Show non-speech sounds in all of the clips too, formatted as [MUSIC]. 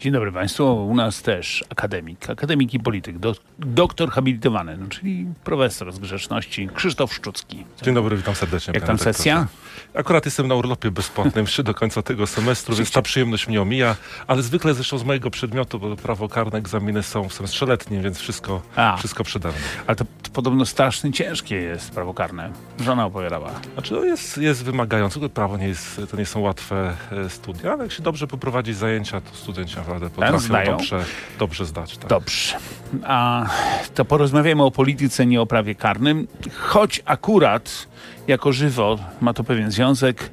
Dzień dobry Państwu. U nas też akademik, akademik i polityk, do, doktor habilitowany, no, czyli profesor z grzeczności Krzysztof Szczucki. Dzień dobry, witam serdecznie. Jak tam sesja? Akurat jestem na urlopie bezpłatnym jeszcze [LAUGHS] do końca tego semestru, więc ta przyjemność mnie omija, ale zwykle zresztą z mojego przedmiotu, bo prawo karne egzaminy są w semestrze letnim, więc wszystko, A. wszystko przede mną. Ale to, to podobno strasznie ciężkie jest prawo karne. Żona opowiadała. Znaczy, no jest, jest wymagające, prawo nie jest, to nie są łatwe e, studia, ale jak się dobrze poprowadzi zajęcia, to studenci naprawdę potrafią zdają? dobrze, dobrze zdać. Tak. Dobrze. A to porozmawiamy o polityce, nie o prawie karnym, choć akurat jako żywo ma to pewien związek.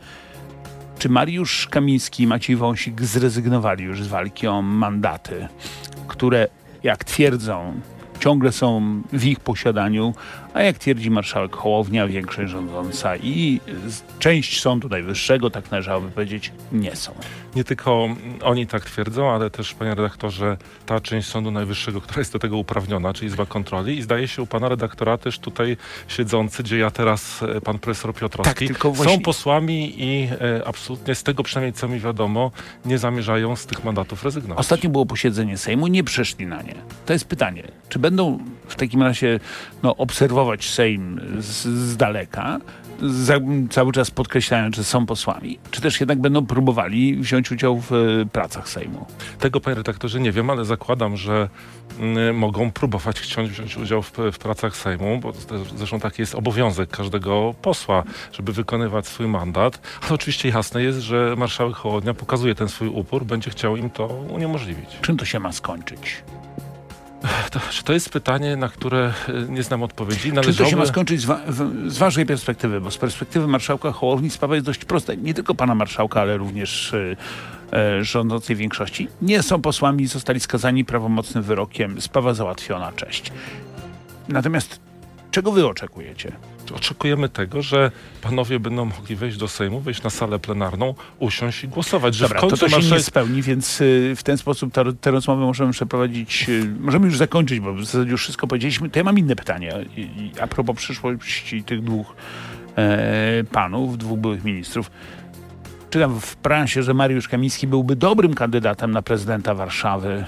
Czy Mariusz Kamiński i Maciej Wąsik zrezygnowali już z walki o mandaty, które, jak twierdzą, ciągle są w ich posiadaniu, a jak twierdzi marszałek Hołownia, większość rządząca i część Sądu Najwyższego, tak należałoby powiedzieć, nie są. Nie tylko oni tak twierdzą, ale też, panie redaktorze, ta część Sądu Najwyższego, która jest do tego uprawniona, czyli Izba Kontroli i zdaje się u pana redaktora też tutaj siedzący, gdzie ja teraz, e, pan profesor Piotrowski, Tak, właśnie- są posłami i e, absolutnie z tego przynajmniej co mi wiadomo, nie zamierzają z tych mandatów rezygnować. Ostatnio było posiedzenie Sejmu, nie przeszli na nie. To jest pytanie, czy będą w takim razie no, obserwować Sejm z, z daleka, za, cały czas podkreślając, że są posłami, czy też jednak będą próbowali wziąć udział w e, pracach Sejmu? Tego, panie redaktorze, nie wiem, ale zakładam, że mm, mogą próbować chcieć wziąć udział w, w pracach Sejmu, bo zresztą taki jest obowiązek każdego posła, żeby wykonywać swój mandat. Ale oczywiście jasne jest, że marszałek Hołodnia pokazuje ten swój upór, będzie chciał im to uniemożliwić. Czym to się ma skończyć? To, to jest pytanie, na które e, nie znam odpowiedzi? Czy to Należałoby... się ma skończyć z, wa- z waszej perspektywy? Bo z perspektywy marszałka Hołowni sprawa jest dość prosta. Nie tylko pana marszałka, ale również e, e, rządzącej większości. Nie są posłami, zostali skazani prawomocnym wyrokiem. Sprawa załatwiona, cześć. Natomiast czego wy oczekujecie? Oczekujemy tego, że panowie będą mogli wejść do Sejmu, wejść na salę plenarną, usiąść i głosować. Że Dobra, w to końcu to się marszałek... nie spełni, więc y, w ten sposób tę tę rozmowę możemy przeprowadzić, y, możemy już zakończyć, bo w zasadzie już wszystko powiedzieliśmy. To ja mam inne pytanie a propos przyszłości tych dwóch e, panów, dwóch byłych ministrów. Czytam w prasie, że Mariusz Kamiński byłby dobrym kandydatem na prezydenta Warszawy.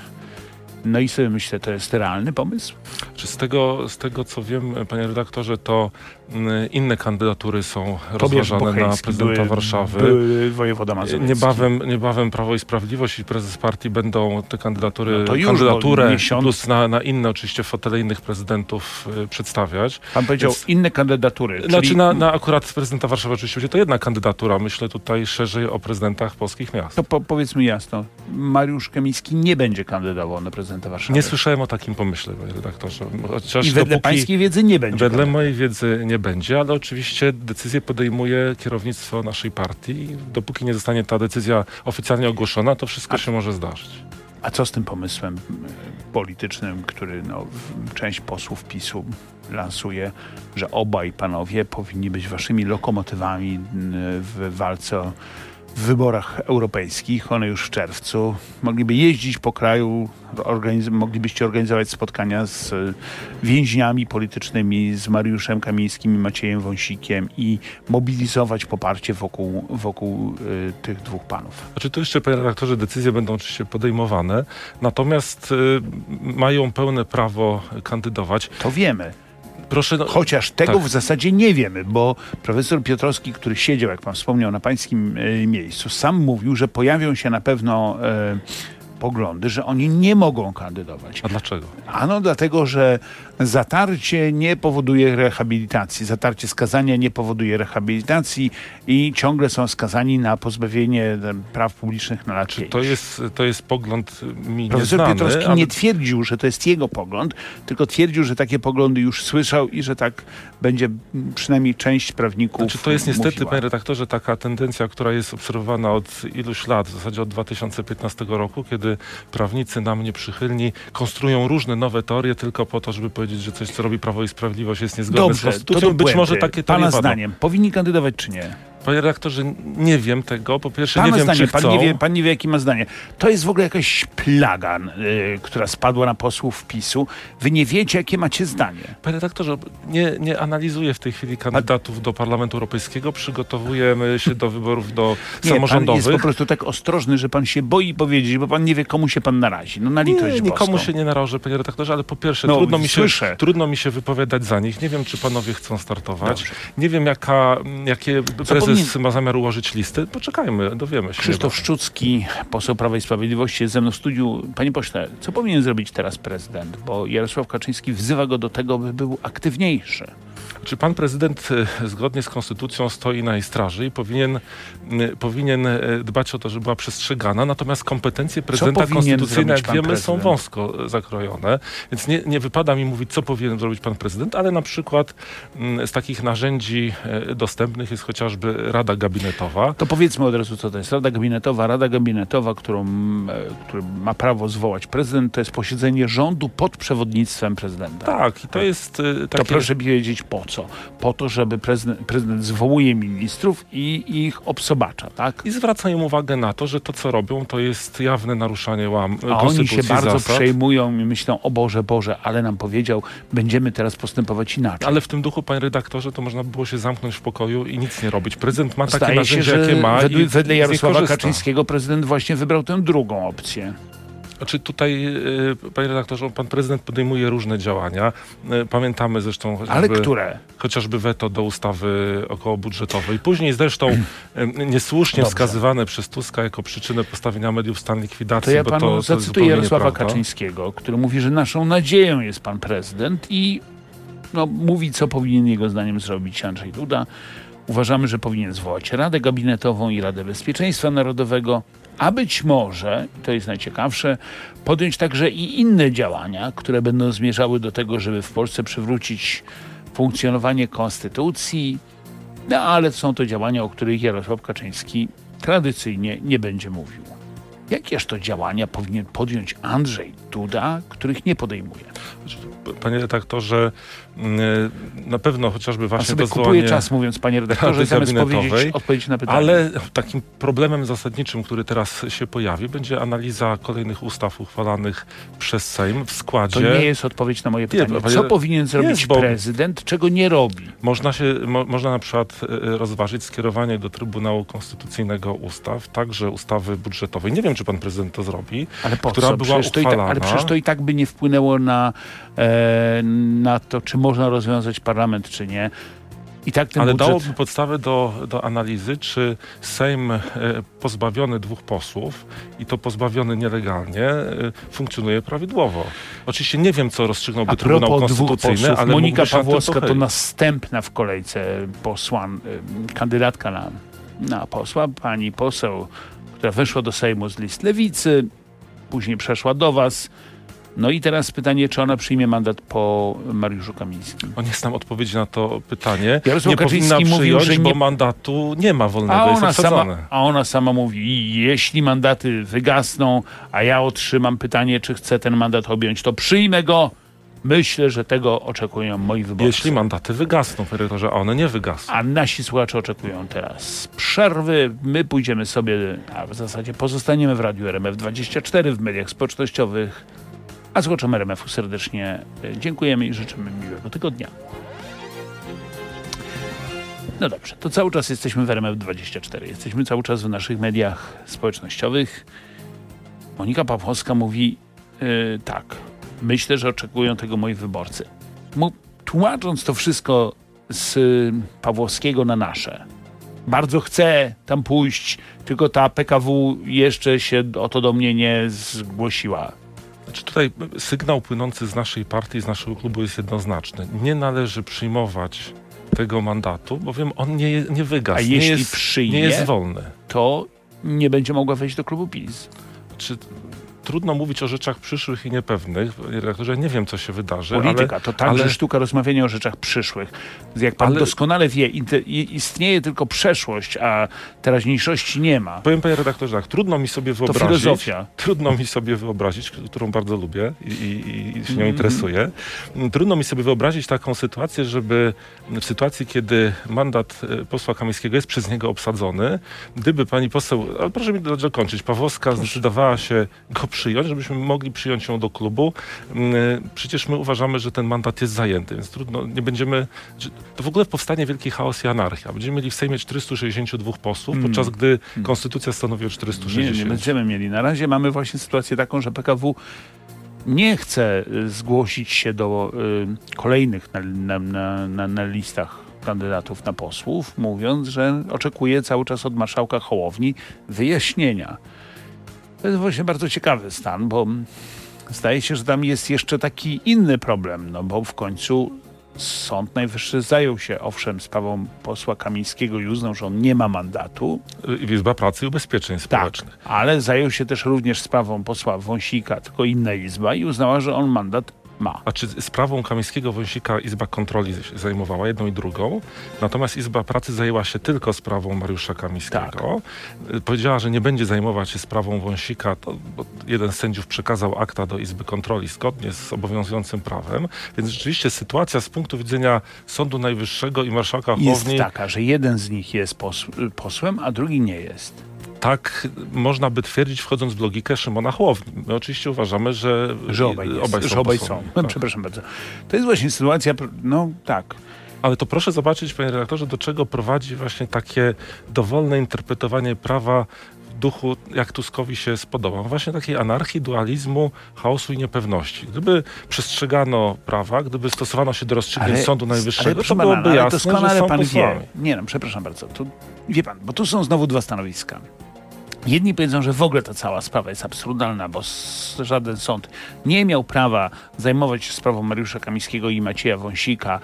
No i sobie myślę, to jest realny pomysł? Czy z tego, z tego co wiem, panie redaktorze, to mm, inne kandydatury są rozważane na prezydenta były- Warszawy. były wojewoda mazowiecki. Niebawem, niebawem Prawo i Sprawiedliwość i prezes partii będą te kandydatury, No kandydaturę miesiąc- plus na, na inne oczywiście fotele innych prezydentów y, przedstawiać. Pan powiedział Więc- inne kandydatury. Znaczy czyli- na, na akurat prezydenta Warszawy oczywiście będzie to jedna kandydatura. Myślę tutaj szerzej o prezydentach polskich miast. To po, powiedzmy jasno, Mariusz Kamiński nie będzie kandydował na prezydenta Warszawy. Nie słyszałem o takim pomyśle, panie redaktorze. Chociaż I wedle pańskiej wiedzy nie będzie. Wedle mojej wiedzy nie będzie, ale oczywiście decyzję podejmuje kierownictwo naszej partii. Dopóki nie zostanie ta decyzja oficjalnie ogłoszona, to wszystko A- się może zdarzyć. A co z tym pomysłem e, politycznym, który no, część posłów PiSu lansuje, że obaj panowie powinni być waszymi lokomotywami w walce o w wyborach europejskich, one już w czerwcu. Mogliby jeździć po kraju, organiz- moglibyście organizować spotkania z e, więźniami politycznymi, z Mariuszem Kamińskim i Maciejem Wąsikiem i mobilizować poparcie wokół, wokół e, tych dwóch panów. Znaczy tu jeszcze, panie redaktorze, decyzje będą oczywiście podejmowane, natomiast y, mają pełne prawo kandydować. To wiemy. Proszę, no, Chociaż tego tak. w zasadzie nie wiemy, bo profesor Piotrowski, który siedział, jak pan wspomniał, na pańskim e, miejscu, sam mówił, że pojawią się na pewno e, poglądy, że oni nie mogą kandydować. a dlaczego? Ano dlatego, że zatarcie nie powoduje rehabilitacji, zatarcie skazania nie powoduje rehabilitacji i ciągle są skazani na pozbawienie e, praw publicznych na lat. To jest, to jest pogląd mi Profesor nieznany. Piotrowski ale- nie twierdził, że to jest jego pogląd, tylko twierdził, że takie poglądy już słyszał i że tak będzie przynajmniej część prawników Znaczy, to jest niestety, mówiła. panie redaktorze, taka tendencja, która jest obserwowana od iluś lat, w zasadzie od 2015 roku, kiedy prawnicy nam nieprzychylni konstruują różne nowe teorie tylko po to, żeby powiedzieć, że coś, co robi Prawo i Sprawiedliwość jest niezgodne z Dobrze, to konstytucją. Być może takie teorie Pana zdaniem powinni kandydować czy nie? Panie redaktorze, nie wiem tego. Po pierwsze, Pan nie wiem, zdanie, czy pan chcą. nie, wie, pan nie wie, jakie ma zdanie. To jest w ogóle jakaś plaga, y, która spadła na posłów PiSu. Wy nie wiecie, jakie macie zdanie. Panie redaktorze, nie, nie analizuję w tej chwili kandydatów do Parlamentu Europejskiego. Przygotowujemy się do wyborów do Nie, pan samorządowych. jest po prostu tak ostrożny, że pan się boi powiedzieć, bo pan nie wie, komu się pan narazi. No na litość Nie, nikomu boską. się nie narażę, panie redaktorze, ale po pierwsze, No, trudno, mi się, słyszę. trudno mi się wypowiadać za nich. Nie wiem, czy panowie chcą startować. Dobrze. Nie wiem, jaka, jakie prezes powinien- ma zamiar ułożyć listy. Poczekajmy, dowiemy się. Krzysztof Szczucki, poseł Prawa i Sprawiedliwości, jest ze mną w studiu. Panie pośle, co powinien zrobić teraz prezydent? Bo Jarosław Kaczyński wzywa go do tego, by był aktywniejszy. Czy pan prezydent e, zgodnie z konstytucją stoi na jej straży i powinien, powinien e, dbać o to, żeby była przestrzegana, natomiast kompetencje prezydenta konstytucyjne, jak wiemy, są prezydent? wąsko e, zakrojone, więc nie, nie wypada mi mówić, co powinien zrobić pan prezydent, ale na przykład z takich narzędzi dostępnych jest chociażby Rada Gabinetowa. To powiedzmy od razu, co to jest. Rada Gabinetowa. Rada Gabinetowa, którą, którą ma prawo zwołać prezydent, to jest posiedzenie rządu pod przewodnictwem prezydenta. Tak, i to jest e, To takie... proszę mi wiedzieć po co? Po to, żeby prezydent, prezydent zwołuje ministrów i ich obsobacza, tak? I zwraca im uwagę na to, że to, co robią, to jest jawne naruszanie łam A oni się bardzo zasad. przejmują i myślą, o Boże, Boże, ale nam powiedział, będziemy teraz postępować inaczej. Ale w tym duchu, panie redaktorze, to można by było się zamknąć w pokoju i nic nie robić. Prezydent ma takie Zdaje się, narzędzia, że jakie ma wedle, i wedle Jarosława. Kaczyńskiego prezydent właśnie wybrał tę drugą opcję. Znaczy tutaj, y, panie redaktorze, pan prezydent podejmuje różne działania. Y, Pamiętamy zresztą Ale chociażby, które? chociażby weto do ustawy okołobudżetowej. Później zresztą y, [CLEARS THROAT] niesłusznie Dobrze. wskazywane przez Tuska jako przyczynę postawienia mediów w stan likwidacji. To ja panu to, zacytuję Jarosława nieprawda. Kaczyńskiego, który mówi, że naszą nadzieją jest pan prezydent i no, mówi, co powinien jego zdaniem zrobić Andrzej Duda. Uważamy, że powinien zwołać Radę Gabinetową i Radę Bezpieczeństwa Narodowego, a być może, to jest najciekawsze, podjąć także i inne działania, które będą zmierzały do tego, żeby w Polsce przywrócić funkcjonowanie konstytucji, no ale są to działania, o których Jarosław Kaczyński tradycyjnie nie będzie mówił. Jakież to działania powinien podjąć Andrzej Duda, których nie podejmuje? Panie redaktorze, y, na pewno chociażby właśnie to kupuje czas, mówiąc, panie [LAUGHS] redaktorze, zamiast powiedzieć, odpowiedzieć na pytanie. Ale takim problemem zasadniczym, który teraz się pojawi, będzie analiza kolejnych ustaw uchwalanych przez Sejm w to składzie. nie jest odpowiedź na moje pytanie. Co powinien zrobić jest, prezydent, czego nie robi? Można, się, mo, można na przykład e, rozważyć skierowanie do Trybunału Konstytucyjnego ustaw, także ustawy budżetowej. Nie wiem, czy pan prezydent to zrobi. Ale po która co? była Przecież to i tak, ale uchwalana. przecież to i tak by nie wpłynęło na, e, na to, czy można rozwiązać parlament, czy nie. I tak ten Ale budżet... dałoby podstawę do, do analizy, czy Sejm e, pozbawiony dwóch posłów i to pozbawiony nielegalnie e, funkcjonuje prawidłowo. Oczywiście nie wiem, co rozstrzygnąłby A Trybunał Konstytucyjny, posłów, ale Monika Pawłowska to następna w kolejce posłan, y, kandydatka na, na posła, pani poseł, która weszła do Sejmu z list Lewicy, później przeszła do was. No i teraz pytanie, czy ona przyjmie mandat po Mariuszu Kamińskim. On nie znam odpowiedzi na to pytanie. Jarosław nie powinna Kaczyński mówił, przyjąć, że bo nie- mandatu nie ma wolnego, A jest ona, sama, a ona sama mówi, jeśli mandaty wygasną, a ja otrzymam pytanie, czy chcę ten mandat objąć, to przyjmę go. Myślę, że tego oczekują moi wyborcy. Jeśli mandaty wygasną, panie redaktorze, a one nie wygasną. A nasi słuchacze oczekują teraz przerwy. My pójdziemy sobie, a w zasadzie pozostaniemy w Radiu RMF24, w mediach społecznościowych. A słuchaczom RMF-u serdecznie dziękujemy i życzymy miłego tygodnia. No dobrze, to cały czas jesteśmy w RMF24. Jesteśmy cały czas w naszych mediach społecznościowych. Monika Pawłowska mówi yy, tak. Myślę, że oczekują tego moi wyborcy. Tłumacząc to wszystko z Pawłowskiego na nasze. Bardzo chcę tam pójść, tylko ta PKW jeszcze się o to do mnie nie zgłosiła. Znaczy tutaj sygnał płynący z naszej partii, z naszego klubu jest jednoznaczny. Nie należy przyjmować tego mandatu, bowiem on nie, nie wygasł. A nie jeśli jest, przyjmie, nie jest wolny. to nie będzie mogła wejść do klubu PiS. Czy trudno mówić o rzeczach przyszłych i niepewnych. Redaktorze, nie wiem, co się wydarzy. Polityka ale, to także ale, sztuka rozmawiania o rzeczach przyszłych. Jak pan Ale- doskonale wie, istnieje tylko przeszłość, a teraźniejszości nie ma. Powiem panie redaktorze tak, trudno mi sobie wyobrazić. filozofia. Trudno mi sobie wyobrazić, którą bardzo lubię i, i, i się nią Mhm. interesuję. Mm, Trudno mi sobie wyobrazić taką sytuację, żeby w sytuacji, kiedy mandat e, posła Kamińskiego jest przez niego obsadzony, gdyby pani poseł, ale proszę mi do- dokończyć, Pawłowska zdecydowała się go przyjąć, żebyśmy mogli przyjąć ją do klubu. Mm, Przecież my uważamy, że ten mandat jest zajęty, więc trudno, nie będziemy, to w ogóle powstanie wielki chaos i anarchia. Będziemy mieli w Sejmie 462 posłów, Mm. podczas gdy konstytucja stanowi o 460. Nie, nie będziemy mieli. Na razie mamy właśnie sytuację taką, że PKW nie chce y, zgłosić się do y, kolejnych na, na, na, na, na listach kandydatów na posłów, mówiąc, że oczekuje cały czas od marszałka Hołowni wyjaśnienia. To jest właśnie bardzo ciekawy stan, bo zdaje się, że tam jest jeszcze taki inny problem, no bo w końcu Sąd Najwyższy zajął się owszem sprawą posła Kamińskiego i uznał, że on nie ma mandatu, Izba Pracy i Ubezpieczeń Społecznych. ale zajął się też również sprawą posła Wąsika, tylko inna izba i uznała, że on mandat ma. A czy sprawą Kamińskiego Wąsika Izba Kontroli zajmowała jedną i drugą, natomiast Izba Pracy zajęła się tylko sprawą Mariusza Kamińskiego. Y, Powiedziała, że nie będzie zajmować się sprawą Wąsika, to, bo jeden z sędziów przekazał akta do Izby Kontroli zgodnie z obowiązującym prawem, więc rzeczywiście sytuacja z punktu widzenia Sądu Najwyższego i marszałka Jest Hołowni taka, że jeden z nich jest pos posłem, a drugi nie jest. tak można by twierdzić, wchodząc w logikę Szymona Hołowni. My oczywiście uważamy, że, Że obaj, jest, obaj są. że obaj są. No, Tak. Przepraszam bardzo. To jest właśnie sytuacja, no tak. Ale to proszę zobaczyć, panie redaktorze, do czego prowadzi właśnie takie dowolne interpretowanie prawa w duchu, jak Tuskowi się spodoba. Właśnie takiej anarchii, dualizmu, chaosu i niepewności. Gdyby przestrzegano prawa, gdyby stosowano się do rozstrzygnięć Sądu Najwyższego, to proszę byłoby ale jasne, doskonale że są pan posłami. wie. Nie no, przepraszam bardzo. Tu, wie pan, bo tu są znowu dwa stanowiska. Jedni powiedzą, że w ogóle ta cała sprawa jest absurdalna, bo żaden sąd nie miał prawa zajmować się sprawą Mariusza Kamińskiego i Macieja Wąsika,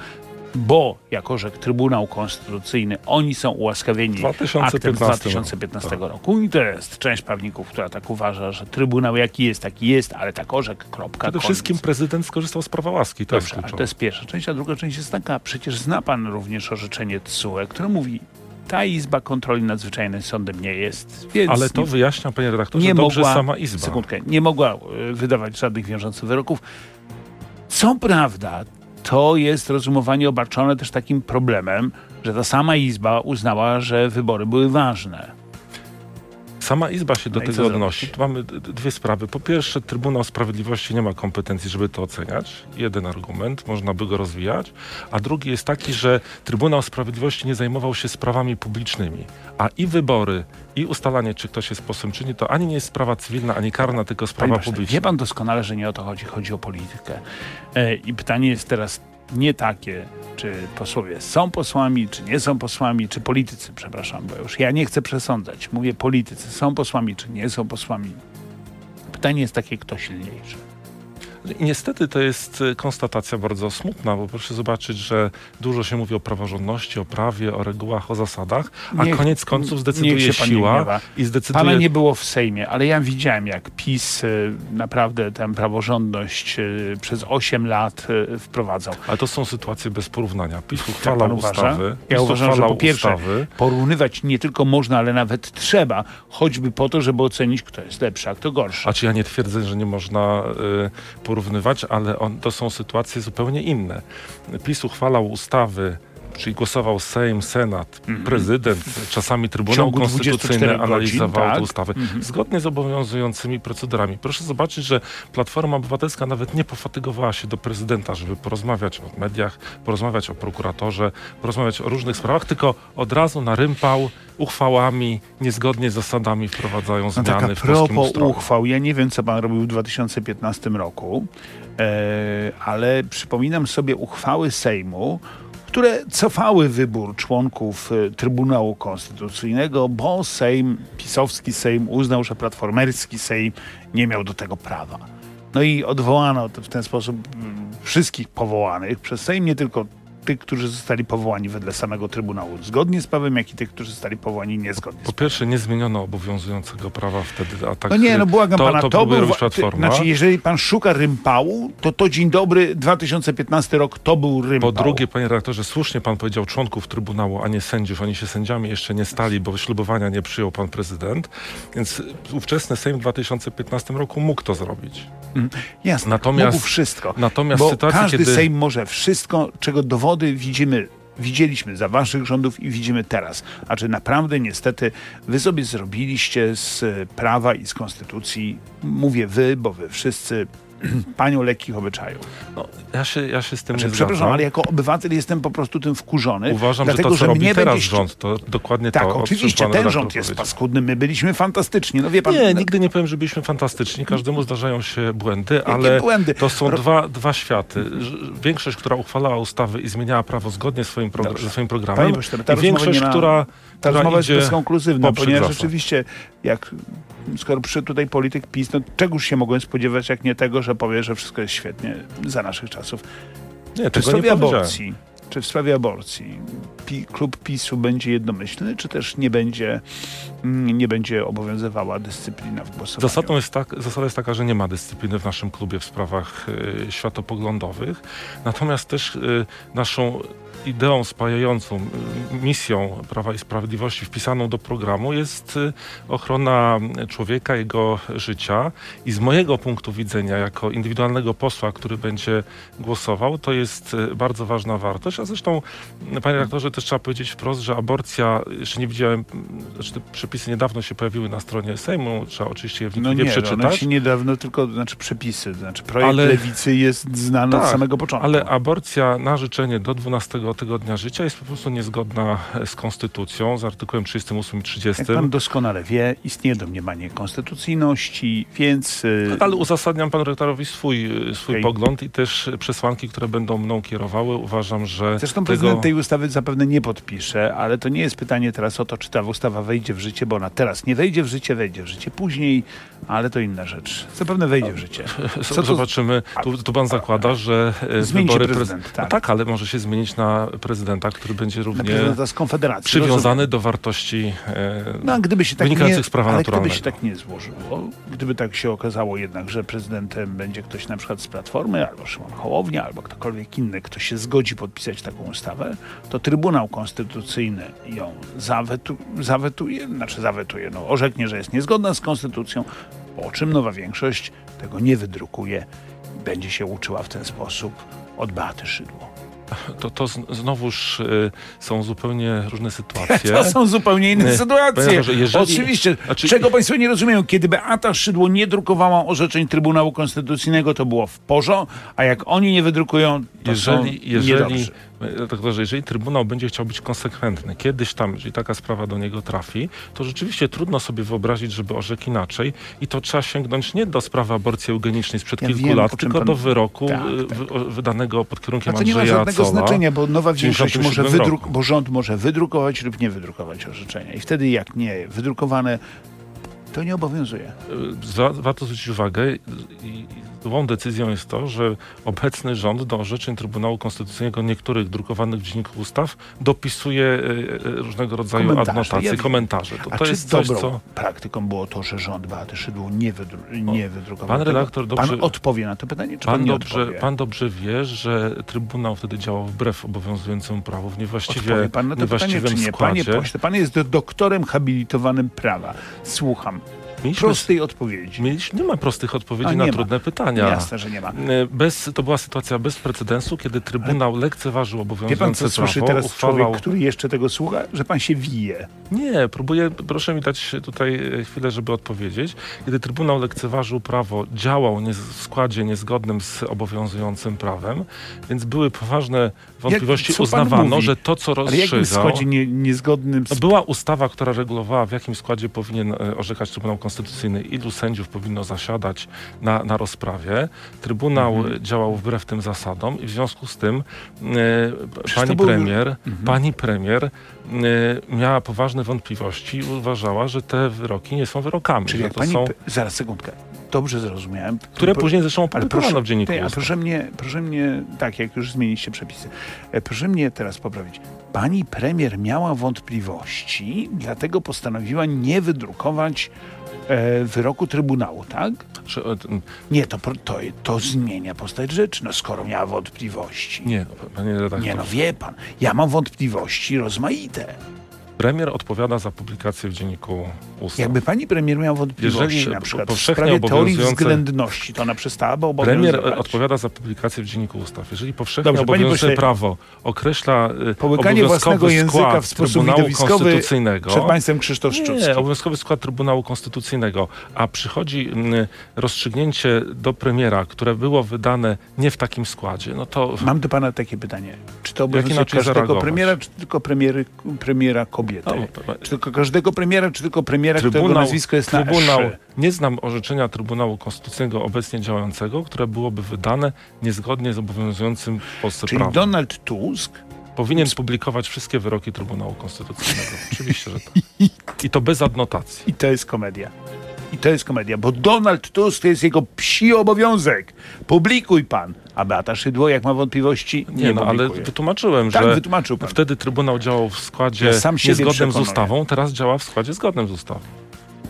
bo jako że Trybunał Konstytucyjny, oni są ułaskawieni 2015 aktem z 2015 roku. roku. I to jest część prawników, która tak uważa, że Trybunał jaki jest, taki jest, ale tak orzekł, kropka, Przede koniec. wszystkim prezydent skorzystał z prawa łaski. To jest Dobrze, kluczowe. to jest pierwsza część, a druga część jest taka, przecież zna pan również orzeczenie TSUE, które mówi, ta Izba Kontroli Nadzwyczajnej sądem nie jest, więc Ale to nie, wyjaśnia, panie redaktorze, nie dobrze mogła, sama Izba. sekundkę, nie mogła e, wydawać żadnych wiążących wyroków. Co prawda, to jest rozumowanie obarczone też takim problemem, że ta sama Izba uznała, że wybory były ważne. Sama Izba się do No tego odnosi. Tu mamy dwie sprawy. Po pierwsze, Trybunał Sprawiedliwości nie ma kompetencji, żeby to oceniać. Jeden argument, można by go rozwijać. A drugi jest taki, że Trybunał Sprawiedliwości nie zajmował się sprawami publicznymi. A i wybory, i ustalanie, czy ktoś jest posłem, czy nie, to ani nie jest sprawa cywilna, ani karna, tylko Panie sprawa pośle, publiczna. wie pan doskonale, że nie o to chodzi, chodzi o politykę. E, I pytanie jest teraz nie takie, czy posłowie są posłami, czy nie są posłami, czy politycy, przepraszam, bo już ja nie chcę przesądzać. Mówię politycy, są posłami, czy nie są posłami. Pytanie jest takie, kto silniejszy. I niestety to jest y, konstatacja bardzo smutna, bo proszę zobaczyć, że dużo się mówi o praworządności, o prawie, o regułach, o zasadach, a Niech- koniec końców zdecyduje siła i zdecyduje Pana nie było w Sejmie, ale ja widziałem, jak PiS y, naprawdę tę praworządność y, przez 8 lat wprowadzał. Ale to są sytuacje bez porównania. PiS pan uchwalał uważa? ustawy. Ja uważam, że po pierwsze ustawy. porównywać nie tylko można, ale nawet trzeba, choćby po to, żeby ocenić, kto jest lepszy, a kto gorszy. A czy ja nie twierdzę, że nie można y, porównywać, ale on, to są sytuacje zupełnie inne. PiS uchwalał ustawy, czyli głosował Sejm, Senat, prezydent, czasami Trybunał ciągu 24 Konstytucyjny analizował tak? te ustawy zgodnie z obowiązującymi procedurami. Proszę zobaczyć, że Platforma Obywatelska nawet nie pofatygowała się do prezydenta, żeby porozmawiać o mediach, porozmawiać o prokuratorze, porozmawiać o różnych sprawach, tylko od razu na rympał uchwałami, niezgodnie z zasadami wprowadzają No zmiany tak, a w polskim ustroju. uchwał, ja nie wiem, co pan robił w 2015 roku, e, ale przypominam sobie uchwały Sejmu, które cofały wybór członków e, Trybunału Konstytucyjnego, bo Sejm, pisowski Sejm uznał, że platformerski Sejm nie miał do tego prawa. No i odwołano w ten sposób mm, wszystkich powołanych przez Sejm, nie tylko tych, którzy zostali powołani wedle samego Trybunału zgodnie z prawem, jak i tych, którzy zostali powołani niezgodnie Po pierwsze, nie zmieniono obowiązującego prawa wtedy, a tak... No nie, no błagam to, pana, to, to, był... Platforma. Znaczy, jeżeli pan szuka rympału, to to dzień dobry, 2015 rok, to był rympał. Po drugie, panie redaktorze, słusznie pan powiedział członków Trybunału, a nie sędziów. Oni się sędziami jeszcze nie stali, bo ślubowania nie przyjął pan prezydent. Więc ówczesny Sejm w 2015 roku mógł to zrobić. Jasne, Natomiast- mógł wszystko. Natomiast Bo sytuacja, każdy kiedy... Sejm może wszystko, czego dowody widzimy widzieliśmy za waszych rządów i widzimy teraz. A czy naprawdę niestety wy sobie zrobiliście z prawa i z konstytucji, mówię wy, bo wy wszyscy, [CLEARS THROAT] panią lekkich obyczajów. No, ja, się, ja się z tym Znaczy, nie przepraszam, zgadzam. ale jako obywatel jestem po prostu tym wkurzony. Uważam, dlatego, że to, co robi mnie teraz będzie... rząd, to dokładnie Tak, to, czym oczywiście, ten rząd jest powiedział. paskudny, my byliśmy fantastyczni. No wie pan, Nie, no, nigdy nie powiem, że byliśmy fantastyczni. Każdemu zdarzają się błędy, ale błędy? to są Ro- dwa, dwa światy. Większość, która uchwalała ustawy i zmieniała prawo zgodnie swoim progr- ze swoim Panie programem pośle, ta i większość, ma- która, Ta która rozmowa jest idzie bezkonkluzywna, poprzek ponieważ zasad. rzeczywiście, jak skoro przyszedł tutaj polityk PiS, no czegoż się mogłem spodziewać, jak nie tego, że powie, że wszystko jest świetnie za naszych czasów. Nie, Czy w sprawie aborcji, czy w sprawie aborcji pi, klub PiSu będzie jednomyślny, czy też nie będzie, mm, nie będzie obowiązywała dyscyplina w głosowaniu? Zasadą jest tak, zasada jest taka, że nie ma dyscypliny w naszym klubie w sprawach y, światopoglądowych. Natomiast też y, naszą ideą spajającą, y, misją Prawa i Sprawiedliwości wpisaną do programu jest y, ochrona człowieka, jego życia i z mojego punktu widzenia, jako indywidualnego posła, który będzie głosował, to jest y, bardzo ważna wartość, a zresztą panie redaktorze też trzeba powiedzieć wprost, że aborcja, jeszcze nie widziałem, znaczy te przepisy niedawno się pojawiły na stronie Sejmu, trzeba oczywiście je No wnikliwie nie, one przeczytać. się niedawno, tylko znaczy przepisy, znaczy projekt Ale- lewicy jest znany od Tak, samego początku. Ale aborcja na życzenie do 12 tygodnia życia jest po prostu niezgodna e, z konstytucją, z artykułem 38 i 30. Jak pan doskonale wie, istnieje domniemanie konstytucyjności, więc... y, Ale uzasadniam panu rektorowi swój, e, swój Okej. pogląd i też przesłanki, które będą mną kierowały. Uważam, że Zresztą tego... prezydent tej ustawy zapewne nie podpisze, ale to nie jest pytanie teraz o to, czy ta ustawa wejdzie w życie, bo ona teraz nie wejdzie w życie, wejdzie w życie później, ale to inna rzecz. Zapewne wejdzie w życie. [LAUGHS] Co Zobaczymy. Tu, tu pan zakłada, że e, Zmieni się wybory prezydent, prez- tak. No tak, ale może się zmienić na prezydenta, który będzie Na równie prezydenta z Konfederacji. przywiązany rozumiem. do wartości e, No, gdyby się tak nie, wynikających z prawa ale gdyby naturalnego. się tak nie złożyło, gdyby tak się okazało jednak, że prezydentem będzie ktoś na przykład z Platformy, albo Szymon Hołownia, albo ktokolwiek inny, kto się zgodzi podpisać taką ustawę, to Trybunał Konstytucyjny ją zawetu, zawetuje, znaczy zawetuje, no orzeknie, że jest niezgodna z konstytucją, po czym nowa większość tego nie wydrukuje będzie się uczyła w ten sposób od Beaty Szydło. To, to znowuż y, są zupełnie różne [LAUGHS] sytuacje. To są zupełnie inne Nie. sytuacje. Jeżeli- Oczywiście. Znaczy- Czego Państwo nie rozumieją? Kiedy Beata Szydło nie drukowała orzeczeń Trybunału Konstytucyjnego, to było w porządku, a jak oni nie wydrukują, to jeżeli, są jeżeli. Dlatego, że jeżeli Trybunał będzie chciał być konsekwentny, kiedyś tam, jeżeli taka sprawa do niego trafi, to rzeczywiście trudno sobie wyobrazić, żeby orzekł inaczej i to trzeba sięgnąć nie do sprawy aborcji eugenicznej sprzed Ja kilku wiem, lat, tylko pan- do wyroku Tak, y, tak. wydanego pod kierunkiem to nie ma Andrzeja żadnego znaczenia, bo nowa większość może 97 wydruk, bo rząd może wydrukować lub nie wydrukować orzeczenia. I wtedy jak nie wydrukowane, to nie obowiązuje. Za, warto zwrócić uwagę złą decyzją jest to, że obecny rząd do orzeczeń Trybunału Konstytucyjnego niektórych drukowanych w Dzienniku Ustaw dopisuje y, y, różnego rodzaju Komentarze. adnotacje, Ja komentarze. To, A to czy jest coś, dobrą co... praktyką było to, że rząd Beaty Szydło nie, wydru, nie wydrukował pan tego? redaktor dobrze- Pan odpowie na to pytanie, czy pan, Pan nie dobrze, odpowie? pan dobrze wie, że Trybunał wtedy działał wbrew obowiązującemu prawu, w niewłaściwie, Odpowie pan na to pytanie, czy nie? Panie składzie. pośle, pan jest do- doktorem habilitowanym prawa. Słucham. Mieliśmy, Prostej odpowiedzi. mieliśmy, nie ma prostych odpowiedzi na ma. trudne pytania. Jasne, że nie ma. Y, Bez, to była sytuacja bez precedensu, kiedy Trybunał lekceważył Wie pan, obowiązujące co słyszy prawo, teraz uchwalał... człowiek, który jeszcze tego słucha? Że pan się wije. Nie, próbuję, proszę mi dać tutaj e, chwilę, żeby odpowiedzieć. Kiedy Trybunał lekceważył prawo, działał nie, w składzie niezgodnym z obowiązującym prawem, więc były poważne wątpliwości. pan Uznawano, mówi? że to, co Ale jakim rozstrzygał... składzie nie, niezgodnym z... No była ustawa, która regulowała, w jakim składzie powinien e, orzekać Trybunał Konstytucyjny, ilu sędziów powinno zasiadać na, na rozprawie. Trybunał Mhm. działał wbrew tym zasadom i w związku z tym e, pani był- premier, Mhm. pani premier e, miała poważne wątpliwości i uważała, że te wyroki nie są wyrokami. Czyli jak pani... są... Zaraz, sekundkę. dobrze zrozumiałem. Które później zresztą opublikowano w Dzienniku a proszę mnie, proszę mnie, tak, jak już zmieniliście przepisy, e, proszę mnie teraz poprawić. Pani premier miała wątpliwości, dlatego postanowiła nie wydrukować wyroku Trybunału, tak? E, Nie, to, to, to zmienia postać rzeczy, no skoro miała wątpliwości. Nie, no, panie redaktor. Nie, no wie pan, ja mam wątpliwości rozmaite. Premier odpowiada za publikację w Dzienniku Ustaw. Jakby pani premier miała wątpliwości Jeżeli na przykład w sprawie teorii względności, to ona przestałaby obowiązywać. Premier odpowiada za publikację w Dzienniku Ustaw. Jeżeli powszechnie Dobrze, obowiązujące prawo określa e, Połykanie własnego języka w sposób Trybunału Konstytucyjnego, Przed państwem Krzysztof Szczucki. nie, obowiązkowy skład Trybunału Konstytucyjnego, a przychodzi rozstrzygnięcie do premiera, które było wydane nie w takim składzie, no to Mam do pana takie pytanie. Czy to obowiązuje każdego premiera, czy tylko premiery, premiera kobiety? No, Czy tylko każdego premiera, czy tylko premiera, którego nazwisko jest Trybunał, na nie znam orzeczenia Trybunału Konstytucyjnego obecnie działającego, które byłoby wydane niezgodnie z obowiązującym w Polsce Czyli prawem. Donald Tusk Powinien publikować wszystkie wyroki Trybunału Konstytucyjnego. [LAUGHS] Oczywiście, że tak. I to bez adnotacji. i to jest komedia. I to jest komedia, bo Donald Tusk to jest jego psi obowiązek. Publikuj pan. A Beata Szydło, jak ma wątpliwości, nie, Nie, no ale publikuje. wytłumaczyłem, Tak, że wytłumaczył pan. wtedy Trybunał działał w składzie Ja sam niezgodnym z ustawą, teraz działa w składzie zgodnym z ustawą.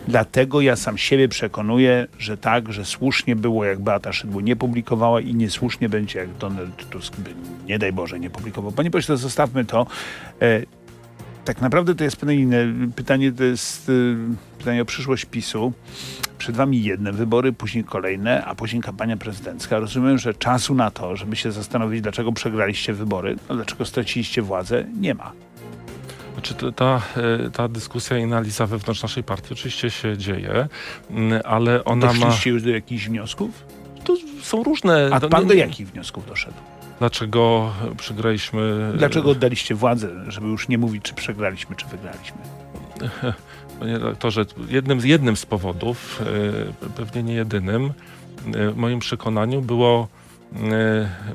Dlatego ja sam siebie przekonuję, że tak, że słusznie było, jak Beata Szydło nie publikowała i niesłusznie będzie, jak Donald Tusk by, nie daj Boże, nie publikował. Panie pośle, zostawmy to. E, tak naprawdę to jest pytanie inne. Pytanie to jest e, pytanie o przyszłość PiSu. Przed wami jedne wybory, później kolejne, a później kampania prezydencka. Rozumiem, że czasu na to, żeby się zastanowić, dlaczego przegraliście wybory, a dlaczego straciliście władzę, nie ma. Znaczy, ta, e, ta dyskusja i analiza wewnątrz naszej partii oczywiście się dzieje, mm, ale ona ma... Doszliście już do jakichś wniosków? To są różne... A pan do jakich wniosków doszedł? Dlaczego przegraliśmy... Dlaczego oddaliście władzę, żeby już nie mówić, czy przegraliśmy, czy wygraliśmy? [LAUGHS] Panie redaktorze, jednym, z- jednym z powodów, e, pewnie nie jedynym, e, w moim przekonaniu było,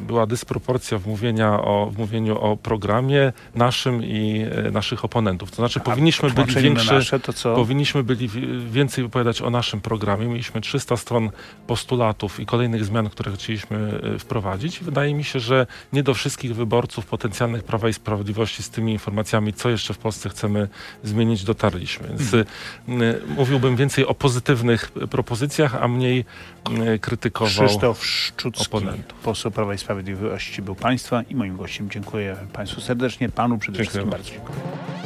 była dysproporcja w, mówienia o, w mówieniu o programie naszym i e, naszych oponentów. To znaczy powinniśmy byli większe, nasze, to? Powinniśmy byli wi- więcej wypowiadać o naszym programie. Mieliśmy 300 stron postulatów i kolejnych zmian, które chcieliśmy e, wprowadzić. Wydaje mi się, że nie do wszystkich wyborców potencjalnych Prawa i Sprawiedliwości z tymi informacjami, co jeszcze w Polsce chcemy zmienić, dotarliśmy. Więc e, mówiłbym więcej o pozytywnych propozycjach, a mniej krytykował Krzysztof Szczucki, oponentów. poseł Prawa i Sprawiedliwości był państwa i moim gościem. Dziękuję państwu serdecznie, panu przede wszystkim bardzo. bardzo dziękuję.